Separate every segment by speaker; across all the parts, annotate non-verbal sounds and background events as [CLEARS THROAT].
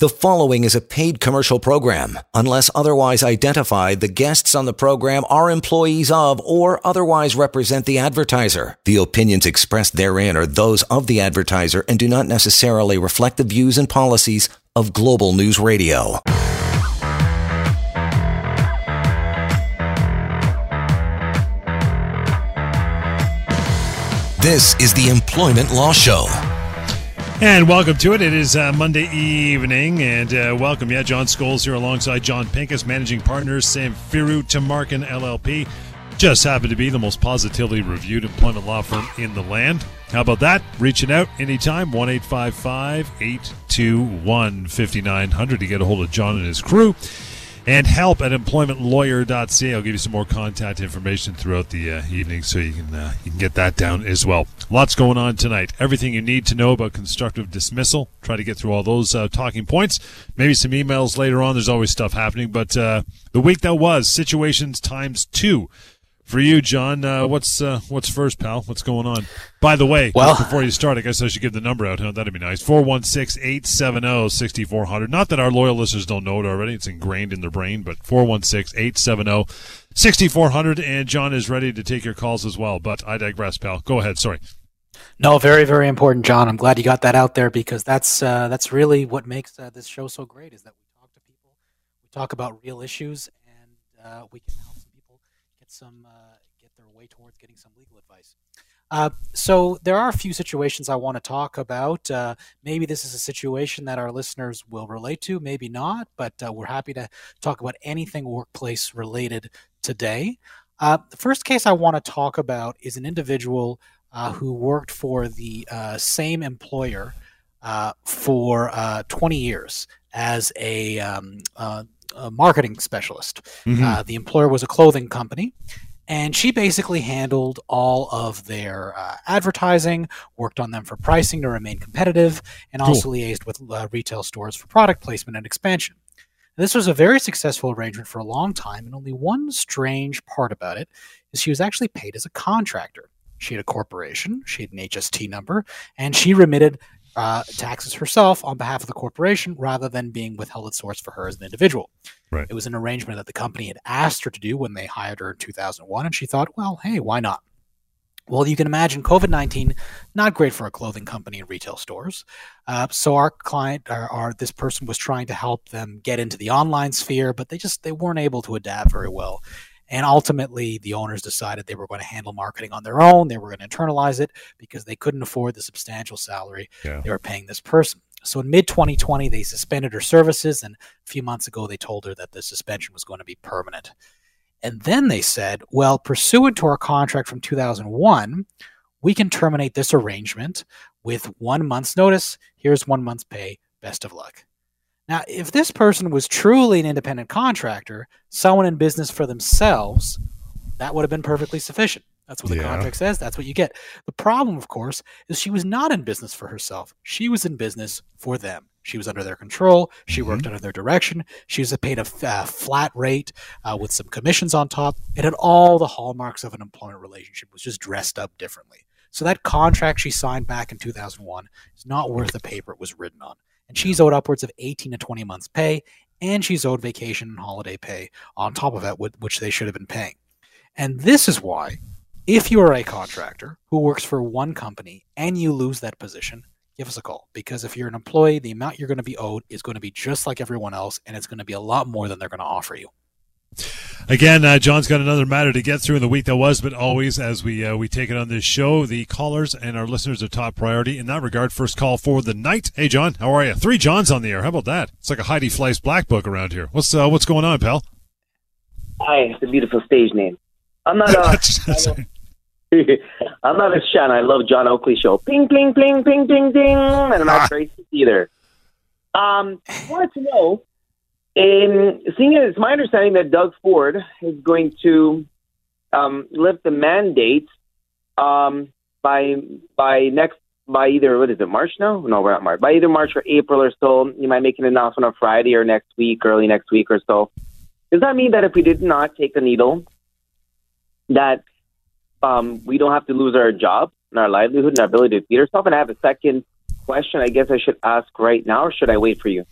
Speaker 1: The following is a paid commercial program. Unless otherwise identified, the guests on the program are employees of or otherwise represent the advertiser. The opinions expressed therein are those of the advertiser and do not necessarily reflect the views and policies of Global News Radio. This is the Employment Law Show.
Speaker 2: And welcome to it. It is uh, Monday evening, and uh, welcome. Yeah, John Scholes here alongside Jon Pinkus, managing partners, Samfiru Tumarkin LLP. Just happen to be the most positively reviewed employment law firm in the land. How about that? Reaching out anytime, 1 821 5900 to get a hold of John and his crew and help at employmentlawyer.ca. I'll give you some more contact information throughout the uh, evening so you can uh, you can get that down as well. Lots going on tonight. Everything you need to know about constructive dismissal. Try to get through all those uh, talking points. Maybe some emails later on. There's always stuff happening, but uh, the week that was situations times two. For you, John, uh, what's uh, what's first, pal? What's going on? By the way, well, before you start, I guess I should give the number out. Huh? That'd be nice. 416-870-6400. Not that our loyal listeners don't know it already. It's ingrained in their brain, but 416-870-6400. And John is ready to take your calls as well. But I digress, pal. Go ahead. Sorry.
Speaker 3: No, very, very important, John. I'm glad you got that out there because that's uh, that's really what makes uh, this show so great is that we talk to people, we talk about real issues, and uh, we can help some uh, get their way towards getting some legal advice. Uh, so there are a few situations I want to talk about. Uh, maybe this is a situation that our listeners will relate to, maybe not, but uh, we're happy to talk about anything workplace related today. Uh, the first case I want to talk about is an individual uh, who worked for the same employer for 20 years as a um, a marketing specialist. Mm-hmm. Uh, the employer was a clothing company, and she basically handled all of their uh, advertising, worked on them for pricing to remain competitive, and also cool. liaised with uh, retail stores for product placement and expansion. this was a very successful arrangement for a long time, and only one strange part about it is she was actually paid as a contractor. She had a corporation, she had an HST number, and she remitted uh, taxes herself on behalf of the corporation rather than being withheld at source for her as an individual. Right. It was an arrangement that the company had asked her to do when they hired her in 2001, and she thought, well, hey, why not? Well, you can imagine COVID 19, not great for a clothing company and retail stores. Uh, so our client, our, our, this person was trying to help them get into the online sphere, but they just they weren't able to adapt very well. And ultimately, the owners decided they were going to handle marketing on their own. They were going to internalize it because they couldn't afford the substantial salary yeah. they were paying this person. So in mid 2020, they suspended her services. And a few months ago, they told her that the suspension was going to be permanent. And then they said, well, pursuant to our contract from 2001, we can terminate this arrangement with one month's notice. Here's one month's pay. Best of luck. Now, if this person was truly an independent contractor, someone in business for themselves, that would have been perfectly sufficient. That's what the yeah. contract says. That's what you get. The problem, of course, is she was not in business for herself. She was in business for them. She was under their control. She mm-hmm. worked under their direction. She was paid a uh, flat rate uh, with some commissions on top. It had all the hallmarks of an employment relationship. It was just dressed up differently. So that contract she signed back in 2001 is not worth the paper it was written on and she's owed upwards of 18 to 20 months' pay, and she's owed vacation and holiday pay on top of that, which they should have been paying. And this is why, if you are a contractor who works for one company and you lose that position, give us a call. Because if you're an employee, the amount you're going to be owed is going to be just like everyone else, and it's going to be a lot more than they're going to offer you.
Speaker 2: Again, uh, John's got another matter to get through in the week that was, but always as we uh, we take it on this show, the callers and our listeners are top priority in that regard. First call for the night. Hey, John, how are you? Three Johns on the air. How about that? It's like a Heidi Fleiss Black Book around here. What's uh, what's going on, pal?
Speaker 4: Hi, it's a beautiful stage name. I'm not. Uh, [LAUGHS] [LAUGHS] I'm not a Shan. I love John Oakley show. Ping, ping, ping, ping, ping, ping, and I'm not crazy either. Um, I wanted to know and seeing it, it's my understanding that Doug Ford is going to um, lift the mandate um, by by next by either what is it March now? No, we're not March. By either March or April or so. You might make an announcement on Friday or next week, early next week or so. Does that mean that if we did not take the needle, that um, we don't have to lose our job and our livelihood and our ability to feed ourselves? And I have a second question. I guess I should ask right now, or should I wait for you?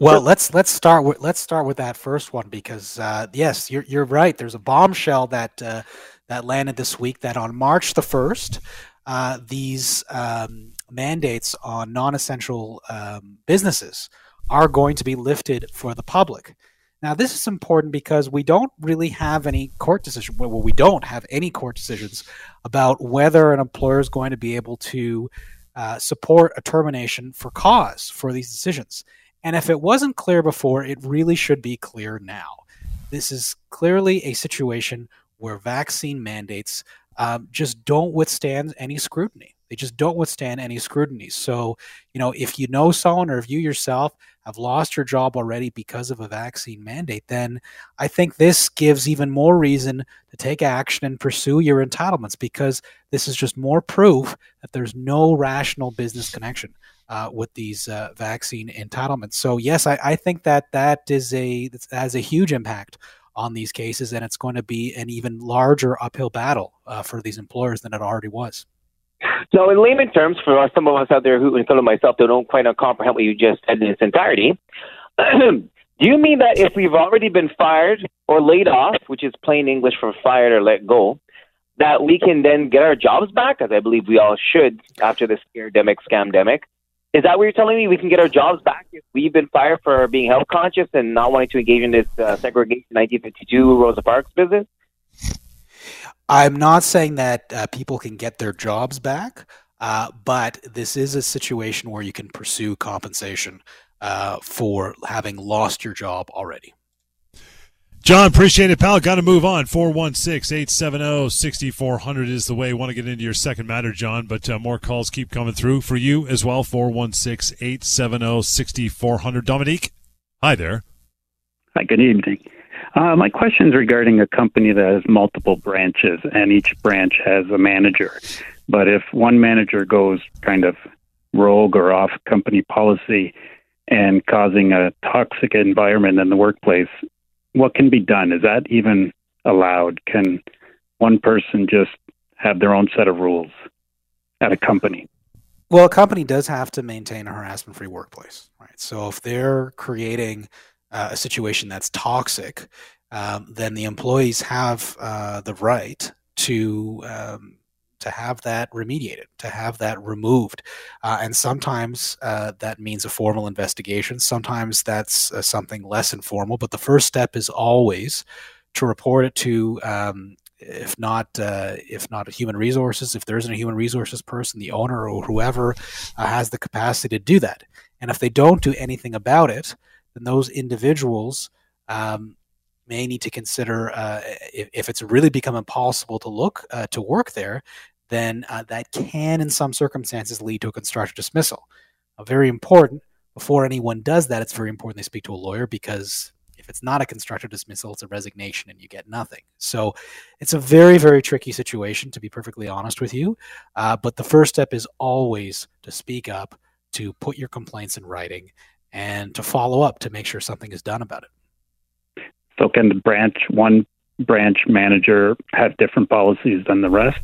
Speaker 3: Well, let's let's start with let's start with that first one because uh, yes, you're you're right. There's a bombshell that uh, that landed this week that on March the first, uh, these um, mandates on non-essential um, businesses are going to be lifted for the public. Now, this is important because we don't really have any court decision. Well, we don't have any court decisions about whether an employer is going to be able to uh, support a termination for cause for these decisions. And if it wasn't clear before, it really should be clear now. This is clearly a situation where vaccine mandates um, just don't withstand any scrutiny. They just don't withstand any scrutiny. So, you know, if you know someone or if you yourself have lost your job already because of a vaccine mandate, then I think this gives even more reason to take action and pursue your entitlements because this is just more proof that there's no rational business connection uh, with these uh, vaccine entitlements. So, yes, I, I think that that is a that has a huge impact on these cases, and it's going to be an even larger uphill battle uh, for these employers than it already was.
Speaker 4: So, in layman terms, for some of us out there who, including myself, who don't quite comprehend what you just said in its entirety, [CLEARS THROAT] do you mean that if we've already been fired or laid off, which is plain English for fired or let go, that we can then get our jobs back, as I believe we all should after this pandemic, scamdemic? Is that what you're telling me? We can get our jobs back if we've been fired for being health conscious and not wanting to engage in this uh, segregation 1952 Rosa Parks business?
Speaker 3: I'm not saying that uh, people can get their jobs back, uh, but this is a situation where you can pursue compensation uh, for having lost your job already.
Speaker 2: John, appreciate it, pal. Got to move on. 416 870 6400 is the way. Want to get into your second matter, John, but uh, more calls keep coming through for you as well. 416 870 6400. Dominique, hi there.
Speaker 5: Hi, good evening. Uh, my question is regarding a company that has multiple branches, and each branch has a manager. But if one manager goes kind of rogue or off company policy and causing a toxic environment in the workplace, what can be done? Is that even allowed? Can one person just have their own set of rules at a company?
Speaker 3: Well, a company does have to maintain a harassment free workplace, right? So if they're creating uh, a situation that's toxic, um, then the employees have uh, the right to um, to have that remediated, to have that removed, uh, and sometimes uh, that means a formal investigation. Sometimes that's uh, something less informal. But the first step is always to report it to um, if not uh, if not human resources, if there isn't a human resources person, the owner or whoever uh, has the capacity to do that. And if they don't do anything about it, then those individuals um, may need to consider uh, if, if, it's really become impossible to look uh, to work there, then uh, that can, in some circumstances, lead to a constructive dismissal. very important. Before anyone does that, it's very important they speak to a lawyer because if it's not a constructive dismissal, it's a resignation and you get nothing. So it's a very, very tricky situation, to be perfectly honest with you. Uh, but the first step is always to speak up, to put your complaints in writing, and to follow up to make sure something is done about it.
Speaker 5: So, can the branch, one branch manager, have different policies than the rest?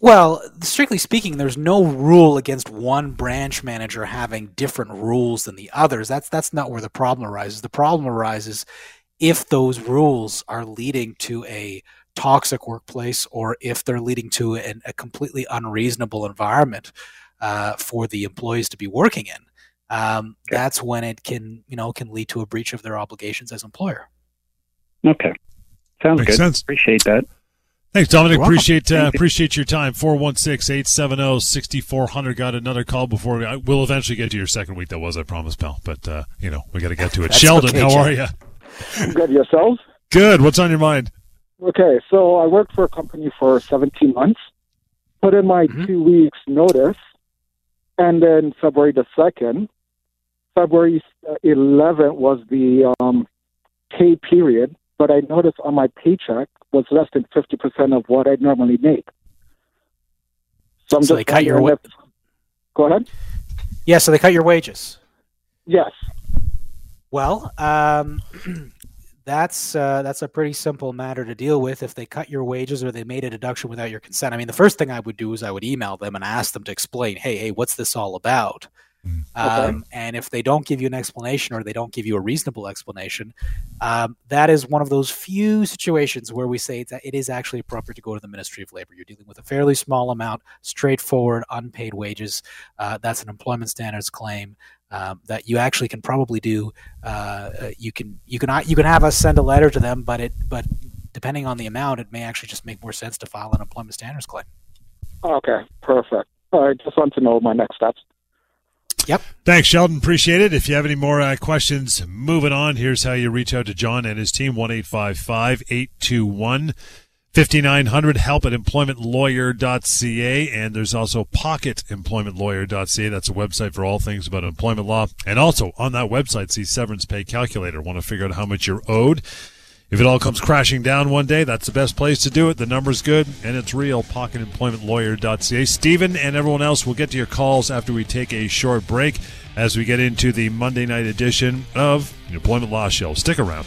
Speaker 3: Well, strictly speaking, there's no rule against one branch manager having different rules than the others. That's that's not where the problem arises. The problem arises if those rules are leading to a toxic workplace or if they're leading to an, a completely unreasonable environment uh, for the employees to be working in um, okay. that's when it can you know can lead to a breach of their obligations as employer.
Speaker 5: Okay, sounds
Speaker 2: Makes
Speaker 5: good.
Speaker 2: Sense.
Speaker 5: Appreciate that.
Speaker 2: Thanks, Dominic. Appreciate uh, appreciate your time. 416-870-6400. Got another call before we, we'll eventually get to your second week. That was, I promise, pal. But uh, you know, we got to get to it. [LAUGHS] Sheldon, okay, how Jim. are you?
Speaker 6: Good. Yourselves?
Speaker 2: Good. What's on your mind?
Speaker 6: Okay, so I worked for a company for 17 months. Put in my mm-hmm. two weeks notice, and then February the second, February 11th was the um, pay period, but I noticed on my paycheck was less than 50% of what I'd normally make.
Speaker 3: So I'm so just they cut your wa- if,
Speaker 6: Go ahead.
Speaker 3: Yeah, so they cut your wages.
Speaker 6: Yes.
Speaker 3: Well, um, [CLEARS THROAT] that's uh, that's a pretty simple matter to deal with. If they cut your wages or they made a deduction without your consent, I mean, the first thing I would do is I would email them and ask them to explain, "Hey, hey, what's this all about?" Um, and if they don't give you an explanation or they don't give you a reasonable explanation, um, that is one of those few situations where we say that it is actually appropriate to go to the Ministry of Labor. You're dealing with a fairly small amount, straightforward, unpaid wages. Uh, that's an employment standards claim. Um, that you actually can probably do. Uh, uh you can you can you can have us send a letter to them, but it but depending on the amount, it may actually just make more sense to file an employment standards claim.
Speaker 6: Okay, perfect. I just want to know my next steps.
Speaker 3: Yep.
Speaker 2: Thanks, Sheldon. Appreciate it. If you have any more uh, questions, moving on, here's how you reach out to John and his team. 1 821 5900 help at employmentlawyer.ca and there's also pocketemploymentlawyer.ca that's a website for all things about employment law. And also on that website see severance pay calculator. Want to figure out how much you're owed if it all comes crashing down one day, that's the best place to do it. The number's good and it's real. PocketEmploymentLawyer.ca. Stephen and everyone else will get to your calls after we take a short break as we get into the Monday night edition of the Employment Law Show. Stick around.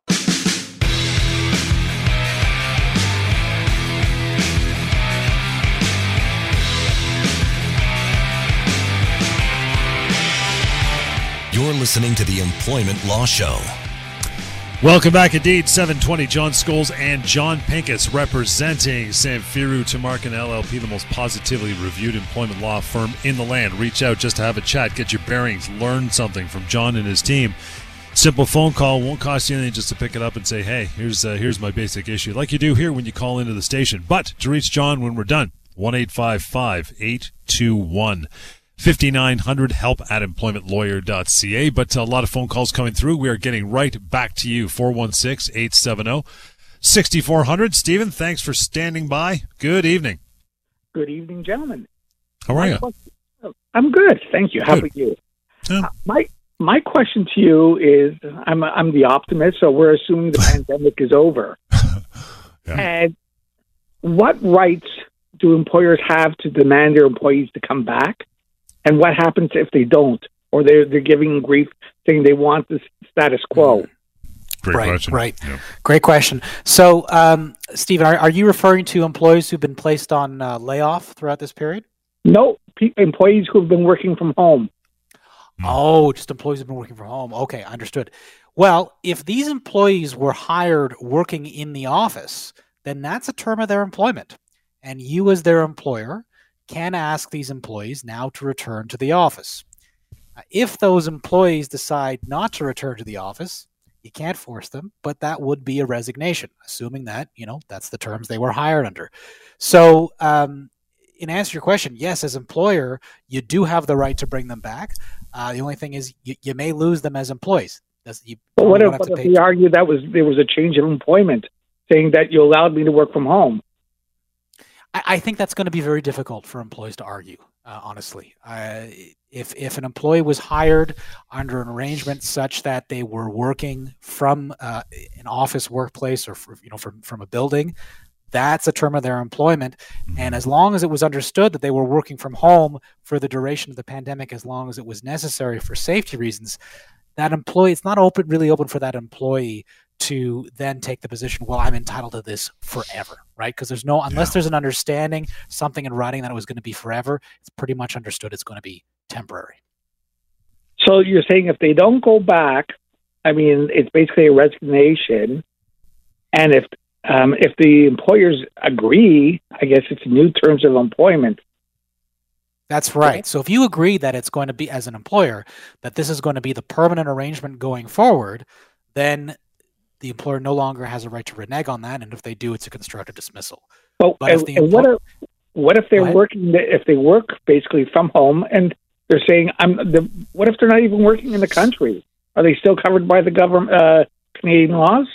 Speaker 1: You're listening to the Employment Law Show.
Speaker 2: Welcome back indeed. 720 John Scholes and Jon Pinkus representing Samfiru Tumarkin LLP, the most positively reviewed employment law firm in the land. Reach out just to have a chat, get your bearings, learn something from John and his team. Simple phone call won't cost you anything just to pick it up and say, "Hey, here's uh, here's my basic issue," like you do here when you call into the station. But to reach John when we're done, one eight five five eight two one 5900 help at employmentlawyer.ca. But a lot of phone calls coming through. We are getting right back to you. 416 870 6400. Stephen, thanks for standing by. Good evening.
Speaker 7: Good evening, gentlemen.
Speaker 2: How are you?
Speaker 7: I'm good. Thank you. How about you?
Speaker 2: Yeah.
Speaker 7: Uh, my my question to you is I'm I'm the optimist, so we're assuming the [LAUGHS] pandemic is over.
Speaker 2: Yeah.
Speaker 7: And what rights do employers have to demand their employees to come back? And what happens if they don't? Or they're they're giving grief saying they want the status quo.
Speaker 2: Great
Speaker 3: right,
Speaker 2: question.
Speaker 3: right.
Speaker 2: Yeah.
Speaker 3: Great question. So, um, Stephen, are, are you referring to employees who've been placed on uh, layoff throughout this period?
Speaker 7: No, pe- employees who have been working from home.
Speaker 3: Oh, just employees who've been working from home. Okay, understood. Well, if these employees were hired working in the office, then that's a term of their employment. And you, as their employer, can ask these employees now to return to the office. If those employees decide not to return to the office, you can't force them, but that would be a resignation, assuming that, you know, that's the terms they were hired under. So, um, in answer to your question, yes, as employer, you do have the right to bring them back. Uh, the only thing is, you, you may lose them as employees. That's, you
Speaker 7: But what if, what if
Speaker 3: pay-
Speaker 7: we argue that was there was a change of employment, saying that you allowed me to work from home?
Speaker 3: I, I think that's going to be very difficult for employees to argue. Uh, honestly, uh, if if an employee was hired under an arrangement such that they were working from uh, an office workplace or for, you know from from a building, that's a term of their employment. And as long as it was understood that they were working from home for the duration of the pandemic, as long as it was necessary for safety reasons, that employee it's not open really open for that employee to then take the position well i'm entitled to this forever right because there's no unless
Speaker 2: Yeah.
Speaker 3: there's an understanding something in writing that it was going to be forever it's pretty much understood it's going to be temporary
Speaker 7: So you're saying if they don't go back, I mean, it's basically a resignation, and if um, if the employers agree, I guess it's new terms of employment.
Speaker 3: that's right so if you agree that it's going to be as an employer that this is going to be the permanent arrangement going forward then the employer no longer has a right to renege on that and if they do it's a constructive dismissal
Speaker 7: But,
Speaker 3: But if
Speaker 7: and, and what if what if they're working? If they work basically from home, and they're saying, "I'm." The, what if they're not even working in the country? Are they still covered by the government uh, Canadian laws?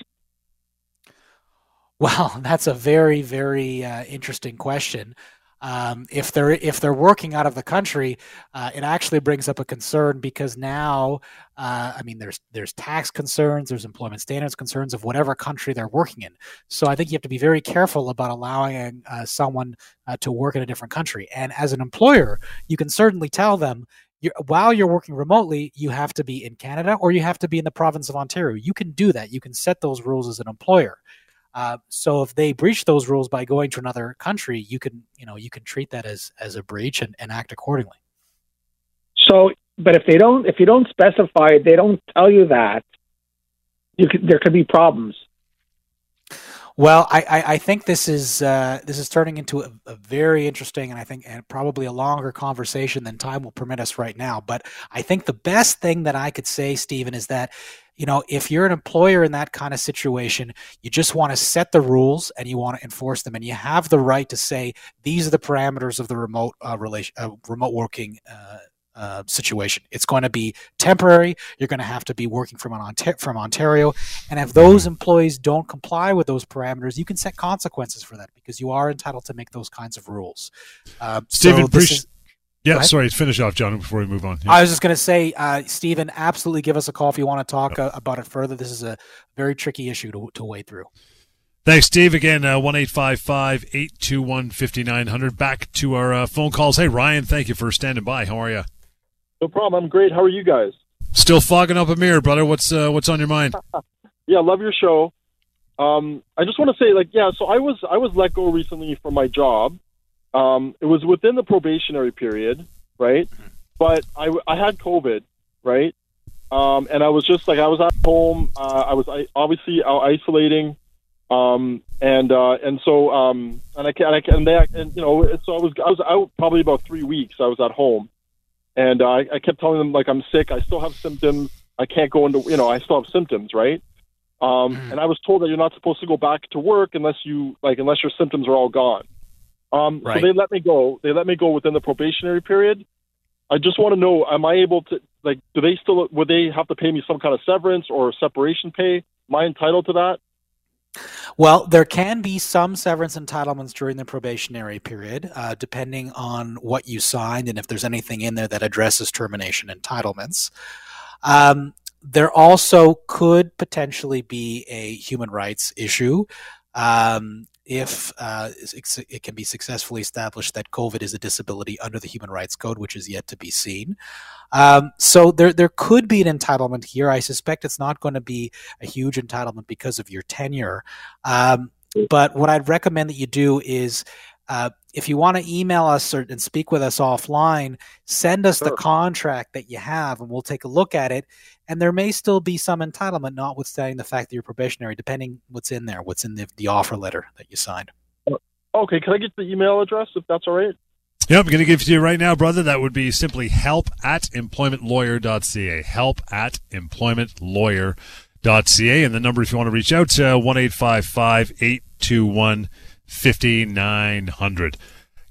Speaker 3: Well, [LAUGHS] that's a very, very uh, interesting question. Um, if they're if they're working out of the country, uh, it actually brings up a concern because now, uh, I mean, there's there's tax concerns, there's employment standards concerns of whatever country they're working in. So I think you have to be very careful about allowing uh, someone uh, to work in a different country. And as an employer, you can certainly tell them. You're, while you're working remotely, you have to be in Canada or you have to be in the province of Ontario. You can do that. You can set those rules as an employer. Uh, so if they breach those rules by going to another country, you can you know you can treat that as as a breach and, and act accordingly.
Speaker 7: So, but if they don't, if you don't specify, they don't tell you that, you could, there could be problems.
Speaker 3: Well, I, I, I think this is uh, this is turning into a, a, very interesting and I think and probably a longer conversation than time will permit us right now. But I think the best thing that I could say, Stephen, is that you know, if you're an employer in that kind of situation, you just want to set the rules and you want to enforce them, and you have the right to say these are the parameters of the remote uh, relation, uh, remote working. Uh, situation. It's going to be temporary. You're going to have to be working from Ontario, from Ontario, and if those mm-hmm. employees don't comply with those parameters, you can set consequences for that because you are entitled to make those kinds of rules.
Speaker 2: Uh, Stephen, so is, yeah, sorry, finish off, John, before we move on. Yeah.
Speaker 3: I was just going to say, uh, Stephen, absolutely give us a call if you want to talk uh, about it further. This is a very tricky issue to, to wade through.
Speaker 2: Thanks, Steve. Again, uh, one eight five five eight two one fifty nine hundred. Back to our uh, phone calls. Hey, Ryan, thank you for standing by. How are you?
Speaker 8: No problem. I'm great. How are you guys?
Speaker 2: Still fogging up a mirror, brother. What's uh, what's on your mind? [LAUGHS]
Speaker 8: yeah, love your show. Um, I just want to say, like, yeah. So I was I was let go recently from my job. Um, it was within the probationary period, right? But I, I had COVID, right? Um, and I was just like I was at home. Uh, I was I, obviously out isolating, um, and uh, and so um, and I and I and, they, and you know so I was I was out probably about three weeks. I was at home, and uh, I, I kept telling them like I'm sick. I still have symptoms. I can't go into you know I still have symptoms, right? Um, mm. And I was told that you're not supposed to go back to work unless you like unless your symptoms are all gone. Um, right. So they let me go. They let me go within the probationary period. I just want to know: Am I able to like? Do they still would they have to pay me some kind of severance or separation pay? Am I entitled to that?
Speaker 3: Well, there can be some severance entitlements during the probationary period, uh, depending on what you signed and if there's anything in there that addresses termination entitlements. Um, there also could potentially be a human rights issue. Um, if uh, it can be successfully established that COVID is a disability under the Human Rights Code, which is yet to be seen. Um, so there, there could be an entitlement here. I suspect it's not going to be a huge entitlement because of your tenure. Um, but what I'd recommend that you do is uh, if you want to email us or, and speak with us offline, send us sure. the contract that you have and we'll take a look at it. And there may still be some entitlement, notwithstanding the fact that you're probationary, depending what's in there, what's in the, the offer letter that you signed.
Speaker 8: Oh, okay, can I get the email address if that's all right?
Speaker 2: Yep, I'm going to give it to you right now, brother. That would be simply help at employmentlawyer.ca. Help at employmentlawyer.ca. And the number, if you want to reach out, to 1 821 5900.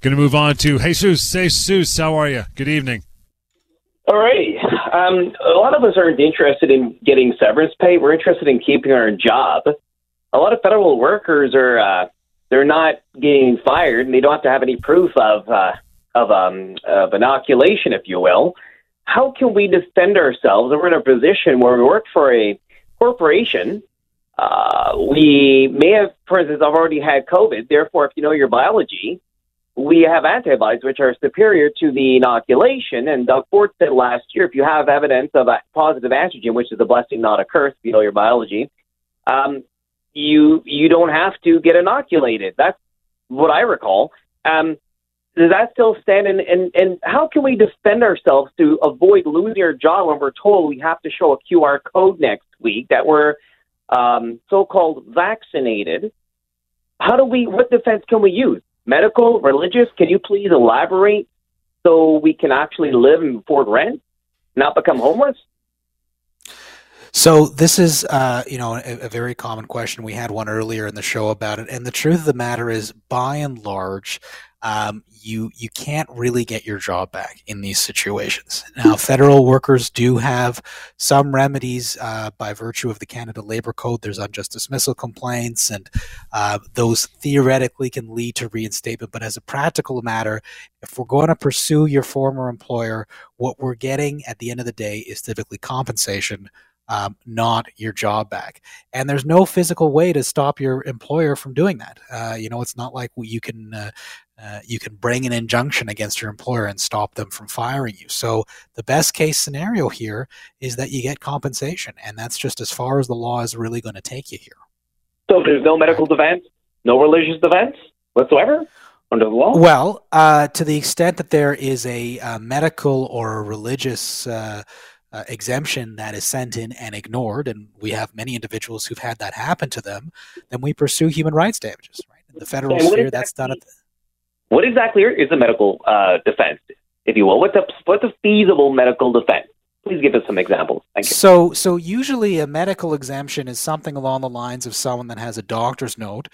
Speaker 2: Going to move on to Jesus. Hey, Jesus, how are you? Good evening.
Speaker 4: All right. Um, a lot of us aren't interested in getting severance pay. We're interested in keeping our job. A lot of federal workers are uh, they're not getting fired, and they don't have to have any proof of uh, of um, of inoculation, if you will. How can we defend ourselves? we're in a position where we work for a corporation uh, we may have, for instance, I've already had COVID. Therefore, if you know your biology, we have antibodies which are superior to the inoculation. And Doug Ford said last year, if you have evidence of a positive antigen, which is a blessing, not a curse, you know your biology, um, you you don't have to get inoculated. That's what I recall. Um, does that still stand? And, and, and how can we defend ourselves to avoid losing our job when we're told we have to show a QR code next week that we're um, so-called vaccinated, how do we? What defense can we use? Medical, religious? Can you please elaborate so we can actually live and afford rent, not become homeless?
Speaker 3: So this is, uh, you know, a, a, very common question. We had one earlier in the show about it, and the truth of the matter is, by and large, um, you you can't really get your job back in these situations. Now, federal workers do have some remedies uh, by virtue of the Canada Labor Code. There's unjust dismissal complaints, and uh, those theoretically can lead to reinstatement. But as a practical matter, if we're going to pursue your former employer, what we're getting at the end of the day is typically compensation um, not your job back. And there's no physical way to stop your employer from doing that. Uh, you know, it's not like you can uh, uh, you can bring an injunction against your employer and stop them from firing you. So the best case scenario here is that you get compensation, and that's just as far as the law is really going to take you here.
Speaker 4: So there's no medical defense, no religious defense whatsoever under the law.
Speaker 3: Well, uh, to the extent that there is a, a medical or a religious uh, uh, exemption that is sent in and ignored, and we have many individuals who've had that happen to them, then we pursue human rights damages. Right in the federal sphere, that's done. At the,
Speaker 4: what exactly is a medical uh, defense, if you will? What's a what's a feasible medical defense? Please give us some examples. Thank you.
Speaker 3: So, so usually a medical exemption is something along the lines of someone that has a doctor's note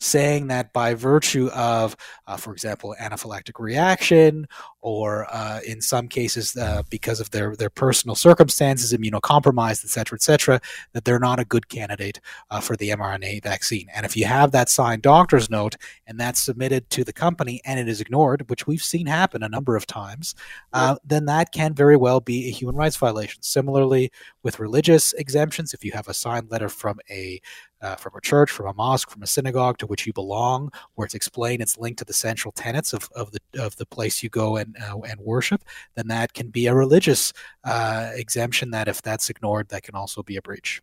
Speaker 3: saying that by virtue of, uh, for example, anaphylactic reaction, or uh, in some cases uh, because of their, their personal circumstances, immunocompromised, et cetera, et cetera, that they're not a good candidate uh, for the mRNA vaccine. And if you have that signed doctor's note and that's submitted to the company and it is ignored, which we've seen happen a number of times, uh, then that can very well be a human rights violation. Similarly, with religious exemptions, if you have a signed letter from a uh, from a church, from a mosque, from a synagogue to which you belong, where it's explained it's linked to the central tenets of, of the of the place you go and uh, and worship, then that can be a religious uh, exemption. That if that's ignored, that can also be a breach.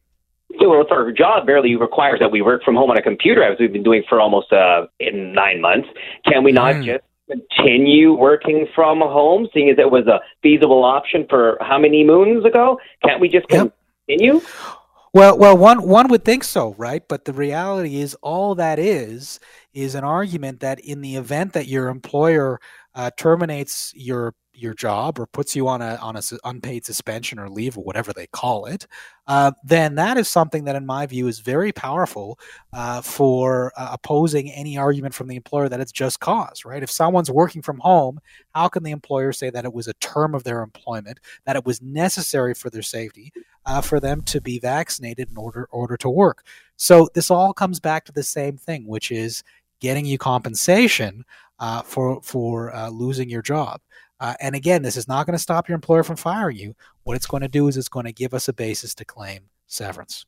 Speaker 4: So well, our job barely requires that we work from home on a computer, as we've been doing for almost uh, in nine months. Can we not mm. just continue working from home, seeing as it was a feasible option for how many moons ago? Can't we just yep. continue?
Speaker 3: Well, well, one one would think so, right? But the reality is, all that is is an argument that in the event that your employer uh, terminates your your job or puts you on a on a unpaid suspension or leave or whatever they call it, uh, then that is something that, in my view, is very powerful uh, for uh, opposing any argument from the employer that it's just cause. Right? If someone's working from home, how can the employer say that it was a term of their employment, that it was necessary for their safety, uh, for them to be vaccinated in order order to work? So this all comes back to the same thing, which is getting you compensation uh, for for uh, losing your job. Uh, and again, this is not going to stop your employer from firing you. What it's going to do is it's going to give us a basis to claim severance.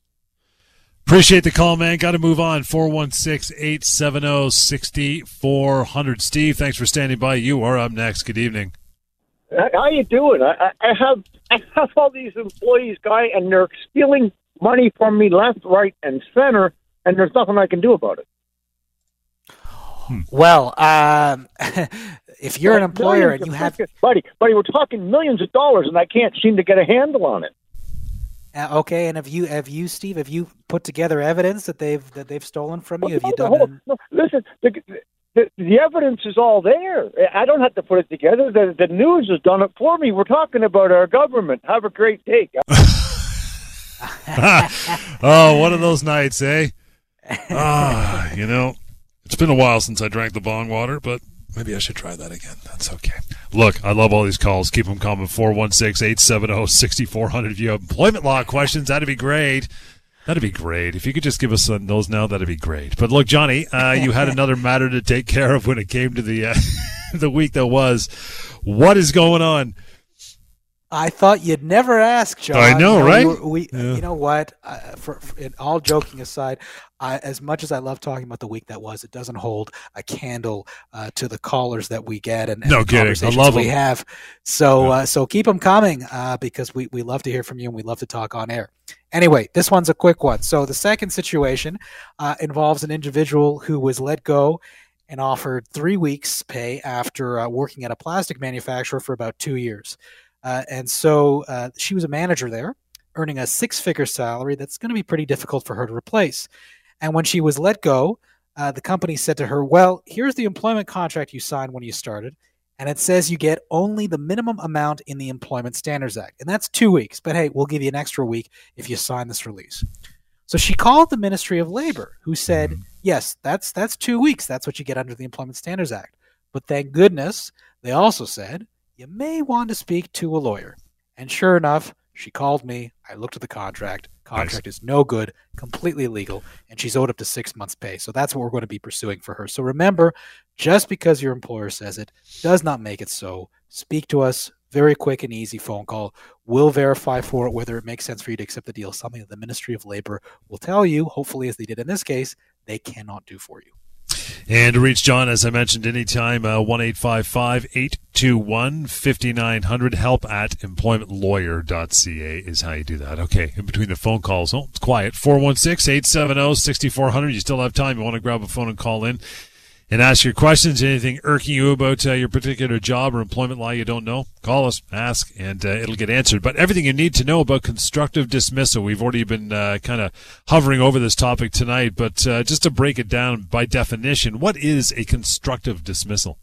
Speaker 2: Appreciate the call, man. Got to move on. 416 870 6400. Steve, thanks for standing by. You are up next. Good evening.
Speaker 9: How you doing? I, I have I have all these employees, guy, and they're stealing money from me left, right, and center, and there's nothing I can do about it.
Speaker 3: Well, um, [LAUGHS] if you're well, an employer and you have,
Speaker 9: buddy, buddy, we're talking millions of dollars, and I can't seem to get a handle on it.
Speaker 3: Uh, okay, and have you, have you, Steve, have you put together evidence that they've that they've stolen from you? Have you done? Whole,
Speaker 9: no, listen, the, the, the evidence is all there. I don't have to put it together. The, the news has done it for me. We're talking about our government. Have a great day. [LAUGHS] [LAUGHS]
Speaker 2: oh, one of those nights, eh? Ah, you know, it's been a while since I drank the bong water, but maybe I should try that again. That's okay. Look, I love all these calls. Keep them coming. 416 870 6400. If you have employment law questions, that'd be great. That'd be great. If you could just give us those now, that'd be great. But look, Johnny, uh, you had [LAUGHS] another matter to take care of when it came to the uh, [LAUGHS] the week that was. What is going on?
Speaker 3: I thought you'd never ask, John.
Speaker 2: I know,
Speaker 3: you know
Speaker 2: right?
Speaker 3: We, we yeah. you know what? Uh, for, for all joking aside, I, as much as I love talking about the week that was, it doesn't hold a candle uh, to the callers that we get and, and
Speaker 2: no kidding. I love
Speaker 3: we
Speaker 2: them.
Speaker 3: have. So, yeah. uh, so keep them coming uh, because we we love to hear from you and we love to talk on air. Anyway, this one's a quick one. So the second situation uh, involves an individual who was let go and offered three weeks pay after uh, working at a plastic manufacturer for about two years. Uh, and so uh, she was a manager there, earning a six figure salary that's going to be pretty difficult for her to replace. And when she was let go, uh, the company said to her, Well, here's the employment contract you signed when you started. And it says you get only the minimum amount in the Employment Standards Act. And that's two weeks. But hey, we'll give you an extra week if you sign this release. So she called the Ministry of Labor, who said, Yes, that's that's two weeks. That's what you get under the Employment Standards Act. But thank goodness they also said you may want to speak to a lawyer. And sure enough, she called me. I looked at the contract. Contract nice. is no good, completely illegal, and she's owed up to six months' pay. So that's what we're going to be pursuing for her. So remember, just because your employer says it does not make it so. Speak to us. Very quick and easy phone call. We'll verify for it whether it makes sense for you to accept the deal. Something that the Ministry of Labor will tell you, hopefully, as they did in this case, they cannot do for you.
Speaker 2: And to reach John, as I mentioned, anytime, uh, 1 821 5900. Help at employmentlawyer.ca is how you do that. Okay, in between the phone calls, oh, it's quiet. 416 870 6400. You still have time. You want to grab a phone and call in and ask your questions. Anything irking you about uh, your particular job or employment law you don't know, call us, ask, and uh, it'll get answered. But everything you need to know about constructive dismissal, we've already been uh, kind of hovering over this topic tonight. But uh, just to break it down by definition, what is a constructive dismissal?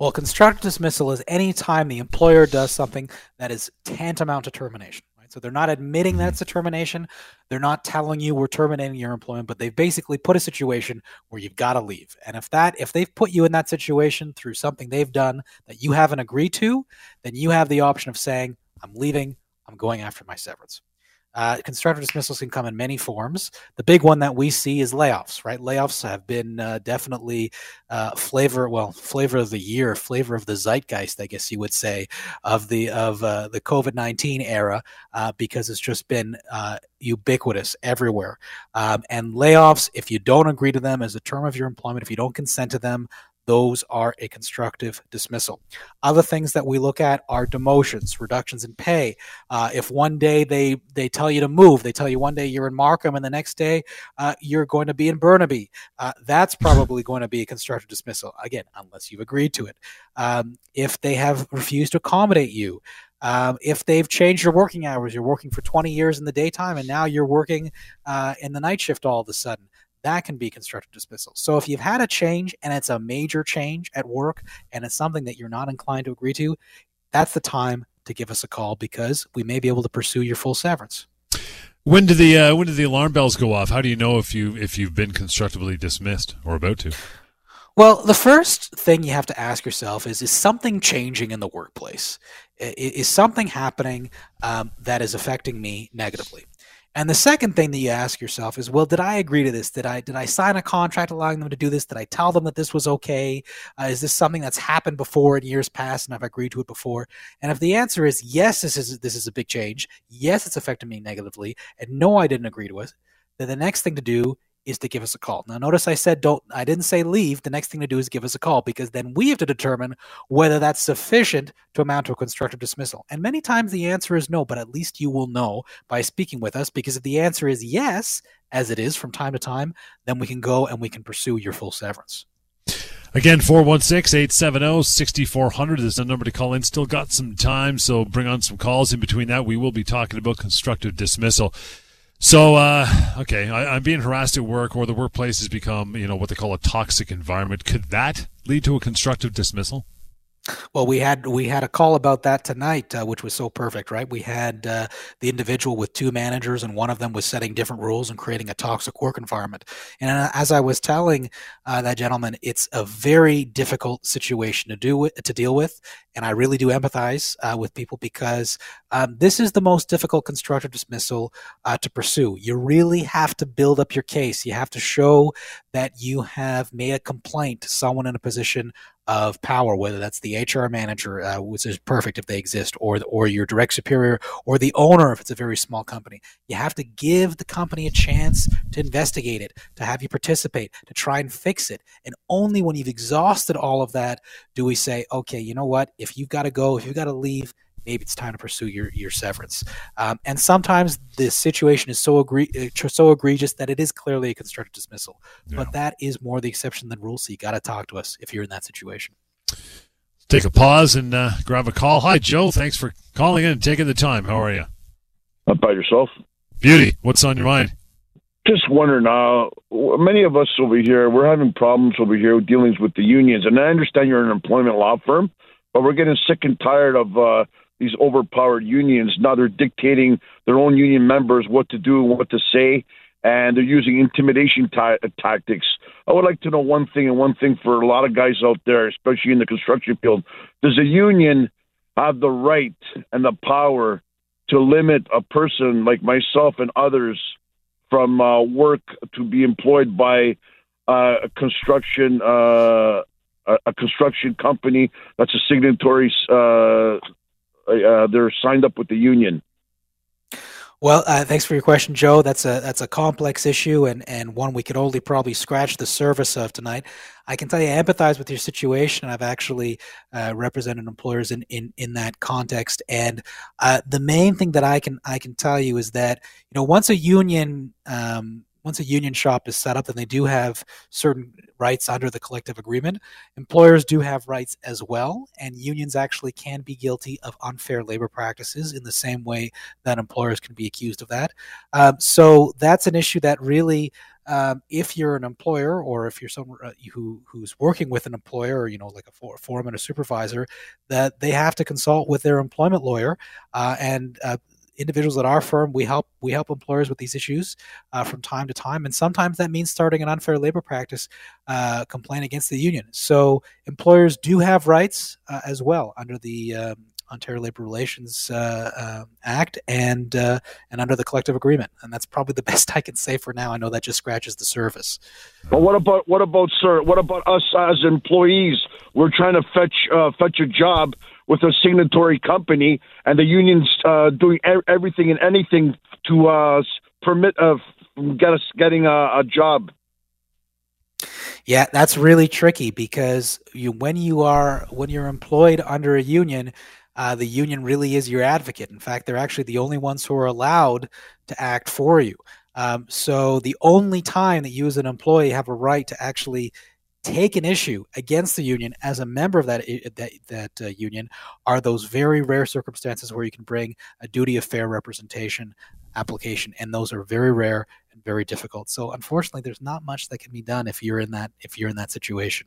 Speaker 3: Well, constructive dismissal is any time the employer does something that is tantamount to termination. So they're not admitting that's mm-hmm. a termination. They're not telling you we're terminating your employment, but they've basically put a situation where you've got to leave. And if that if they've put you in that situation through something they've done that you haven't agreed to, then you have the option of saying, I'm leaving, I'm going after my severance. Uh, constructive dismissals can come in many forms. The big one that we see is layoffs, right? Layoffs have been uh, definitely uh, flavor, well, flavor of the year, flavor of the zeitgeist, I guess you would say, of the of uh, the COVID nineteen era, uh, because it's just been uh, ubiquitous everywhere. Um, and layoffs, if you don't agree to them as a term of your employment, if you don't consent to them, those are a constructive dismissal. Other things that we look at are demotions, reductions in pay. Uh, if one day they they tell you to move, they tell you one day you're in Markham and the next day uh, you're going to be in Burnaby, uh, that's probably going to be a constructive dismissal. Again, unless you've agreed to it. Um, if they have refused to accommodate you. Um, if they've changed your working hours, you're working for 20 years in the daytime and now you're working uh, in the night shift all of a sudden that can be constructive dismissal. So if you've had a change and it's a major change at work and it's something that you're not inclined to agree to, that's the time to give us a call because we may be able to pursue your full severance.
Speaker 2: When do the uh, when do the alarm bells go off? How do you know if you if you've been constructively dismissed or about to?
Speaker 3: Well, the first thing you have to ask yourself is: Is something changing in the workplace? Is something happening um, that is affecting me negatively? And the second thing that you ask yourself is, well, did I agree to this? Did I did I sign a contract allowing them to do this? Did I tell them that this was okay? Uh, is this something that's happened before in years past, and I've agreed to it before? And if the answer is yes, this is this is a big change. Yes, it's affected me negatively, and no, I didn't agree to it. Then the next thing to do is to give us a call. Now, notice I said don't, I didn't say leave. The next thing to do is give us a call because then we have to determine whether that's sufficient to amount to a constructive dismissal. And many times the answer is no, but at least you will know by speaking with us because if the answer is yes, as it is from time to time, then we can go and we can pursue your full severance.
Speaker 2: Again, 416 870 6400 is the number to call in. Still got some time, so bring on some calls in between that. We will be talking about constructive dismissal. So, uh, okay, I, am being harassed at work, or the workplace has become, you know, what they call a toxic environment. Could that lead to a constructive dismissal?
Speaker 3: Well, we had we had a call about that tonight, uh, which was so perfect, right? We had uh, the individual with two managers, and one of them was setting different rules and creating a toxic work environment. And uh, as I was telling uh, that gentleman, it's a very difficult situation to do with, to deal with, and I really do empathize uh, with people because um, this is the most difficult constructive dismissal uh, to pursue. You really have to build up your case. You have to show that you have made a complaint to someone in a position of power, whether that's the HR manager, uh, which is perfect if they exist, or or your direct superior, or the owner if it's a very small company. You have to give the company a chance to investigate it, to have you participate, to try and fix it. And only when you've exhausted all of that do we say, okay, you know what? If you've got to go, if you've got to leave, maybe it's time to pursue your your severance. Um, and sometimes the situation is so agree uh, so egregious that it is clearly a constructive dismissal. Yeah. But that is more the exception than rule. So you got to talk to us if you're in that situation.
Speaker 2: Take a pause and uh, grab a call. Hi, Joe. Thanks for calling in and taking the time. How are you?
Speaker 10: Not by yourself?
Speaker 2: Beauty. What's on your mind?
Speaker 10: Just wondering. Uh, many of us over here, we're having problems over here with dealings with the unions, and I understand you're an employment law firm, but we're getting sick and tired of uh, these overpowered unions. Now they're dictating their own union members what to do and what to say, and they're using intimidation t- tactics. I would like to know one thing, and one thing for a lot of guys out there, especially in the construction field: Does a union have the right and the power to limit a person like myself and others from uh, work to be employed by uh, a construction uh, a, construction company that's a signatory. Uh, uh, they're signed up with the union.
Speaker 3: Well, uh, thanks for your question, Joe. That's a that's a complex issue and, and one we could only probably scratch the surface of tonight. I can tell you, I empathize with your situation. I've actually uh, represented employers in, in, in that context, and uh, the main thing that I can I can tell you is that you know once a union um, once a union shop is set up, then they do have certain rights under the collective agreement. Employers do have rights as well, and unions actually can be guilty of unfair labor practices in the same way that employers can be accused of that. Um, so that's an issue that really. Um, if you're an employer or if you're someone uh, who who's working with an employer, or you know, like a foreman or supervisor, that they have to consult with their employment lawyer uh, and uh, individuals at our firm, we help we help employers with these issues uh, from time to time, and sometimes that means starting an unfair labor practice uh, complaint against the union. So employers do have rights uh, as well under the um, Ontario Labor Relations uh, uh, Act and uh, and under the collective agreement, and that's probably the [LAUGHS] best I can say for now. I know that just scratches the surface.
Speaker 10: But what about what about sir? What about us as employees? We're trying to fetch fetch a job with a signatory company, and the union's uh, doing everything and anything to uh, permit of get us getting a, a, job.
Speaker 3: Yeah, that's really tricky because you when you are when you're employed under a union, uh, the union really is your advocate. In fact, they're actually the only ones who are allowed to act for you. Um, so the only time that you as an employee have a right to actually take an issue against the union as a member of that that, that uh, union are those very rare circumstances where you can bring a duty of fair representation application and those are very rare and very difficult so unfortunately there's not much that can be done if you're in that if you're in that situation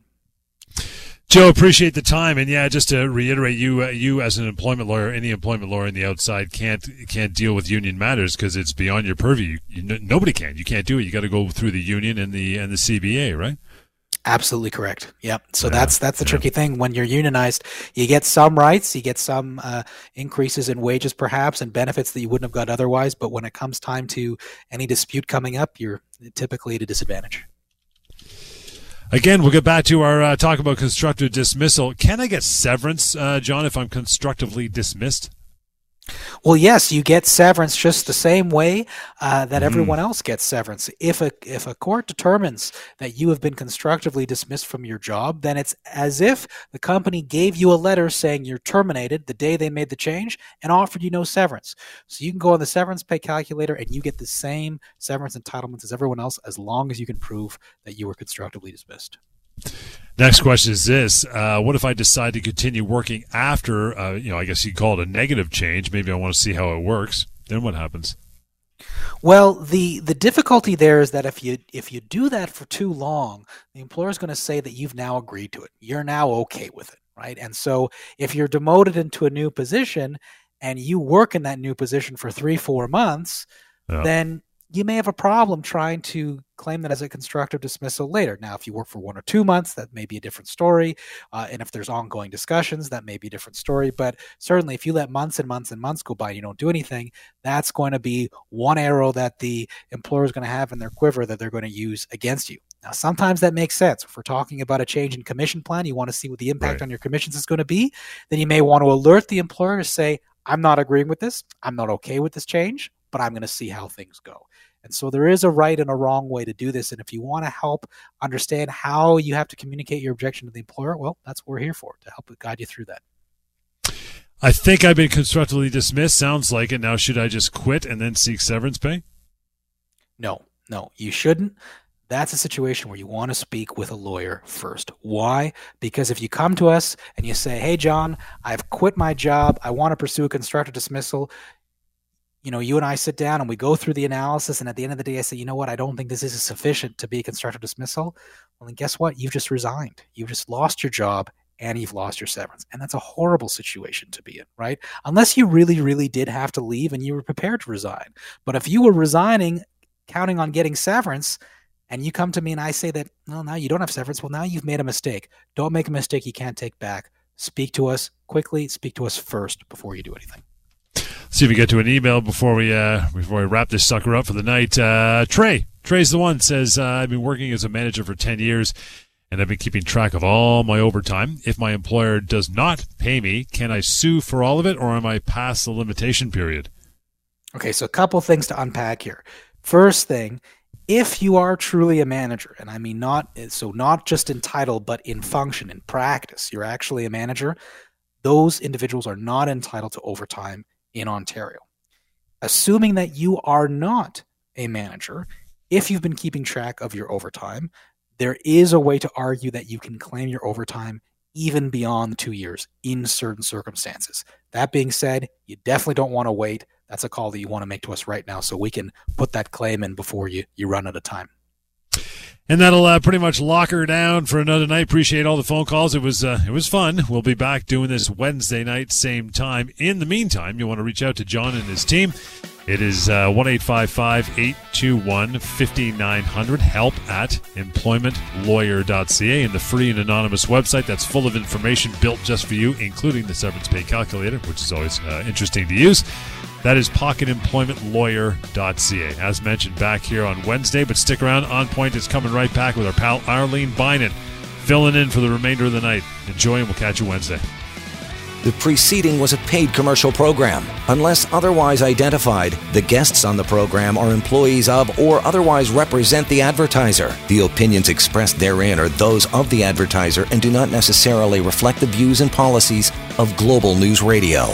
Speaker 2: Joe, appreciate the time, and yeah, just to reiterate, you uh, you as an employment lawyer, any employment lawyer on the outside can't can't deal with union matters because it's beyond your purview. You, nobody can. You can't do it. You got to go through the union and the and the CBA, right?
Speaker 3: Absolutely correct. Yep. So yeah, that's that's the yeah. tricky thing. When you're unionized, you get some rights, you get some uh, increases in wages, perhaps, and benefits that you wouldn't have got otherwise. But when it comes time to any dispute coming up, you're typically at a disadvantage.
Speaker 2: Again, we'll get back to our uh, talk about constructive dismissal. Can I get severance, uh, John, if I'm constructively dismissed?
Speaker 3: Well, yes, you get severance just the same way uh, that mm. everyone else gets severance. If a if a court determines that you have been constructively dismissed from your job, then it's as if the company gave you a letter saying you're terminated the day they made the change and offered you no severance. So you can go on the severance pay calculator and you get the same severance entitlements as everyone else as long as you can prove that you were constructively dismissed.
Speaker 2: Next question is this: uh, What if I decide to continue working after, uh, you know, I guess you call it a negative change? Maybe I want to see how it works. Then what happens?
Speaker 3: Well, the the difficulty there is that if you if you do that for too long, the employer is going to say that you've now agreed to it. You're now okay with it, right? And so if you're demoted into a new position and you work in that new position for three four months, yeah. then you may have a problem trying to claim that as a constructive dismissal later. Now, if you work for one or two months, that may be a different story. Uh, and if there's ongoing discussions, that may be a different story. But certainly, if you let months and months and months go by and you don't do anything, that's going to be one arrow that the employer is going to have in their quiver that they're going to use against you. Now, sometimes that makes sense. If we're talking about a change in commission plan, you want to see what the impact right. on your commissions is going to be, then you may want to alert the employer to say, I'm not agreeing with this. I'm not okay with this change, but I'm going to see how things go. And so there is a right and a wrong way to do this. And if you want to help understand how you have to communicate your objection to the employer, well, that's what we're here for to help guide you through that.
Speaker 2: I think I've been constructively dismissed. Sounds like it. Now, should I just quit and then seek severance pay?
Speaker 3: No, no, you shouldn't. That's a situation where you want to speak with a lawyer first. Why? Because if you come to us and you say, Hey, John, I've quit my job. I want to pursue a constructive dismissal you know, you and I sit down and we go through the analysis, and at the end of the day, I say, you know what, I don't think this is sufficient to be a constructive dismissal. Well, then guess what? You've just resigned. You've just lost your job and you've lost your severance. And that's a horrible situation to be in, right? Unless you really, really did have to leave and you were prepared to resign. But if you were resigning, counting on getting severance, and you come to me and I say that, well, now you don't have severance. Well, now you've made a mistake. Don't make a mistake you can't take back. Speak to us quickly. Speak to us first before you do anything.
Speaker 2: See if we get to an email before we uh, before we wrap this sucker up for the night. Uh, Trey, Trey's the one says uh, I've been working as a manager for ten years, and I've been keeping track of all my overtime. If my employer does not pay me, can I sue for all of it, or am I past the limitation period?
Speaker 3: Okay, so a couple things to unpack here. First thing, if you are truly a manager, and I mean not so not just in title, but in function, in practice, you're actually a manager, those individuals are not entitled to overtime in Ontario. Assuming that you are not a manager, if you've been keeping track of your overtime, there is a way to argue that you can claim your overtime even beyond two years in certain circumstances. That being said, you definitely don't want to wait. That's a call that you want to make to us right now so we can put that claim in before you, you run out of time.
Speaker 2: And that'll uh, pretty much lock her down for another night. Appreciate all the phone calls. It was uh, it was fun. We'll be back doing this Wednesday night, same time. In the meantime, you want to reach out to John and his team. It is uh, one eight five five eight two one fifty nine hundred. Help at employmentlawyer.ca and the free and anonymous website that's full of information built just for you, including the severance pay calculator, which is always uh, interesting to use. That is pocketemploymentlawyer.ca. As mentioned, back here on Wednesday, but stick around. On Point is coming right back with our pal Arlene Bynon, filling in for the remainder of the night. Enjoy, and we'll catch you Wednesday.
Speaker 1: The preceding was a paid commercial program. Unless otherwise identified, the guests on the program are employees of or otherwise represent the advertiser. The opinions expressed therein are those of the advertiser and do not necessarily reflect the views and policies of Global News Radio.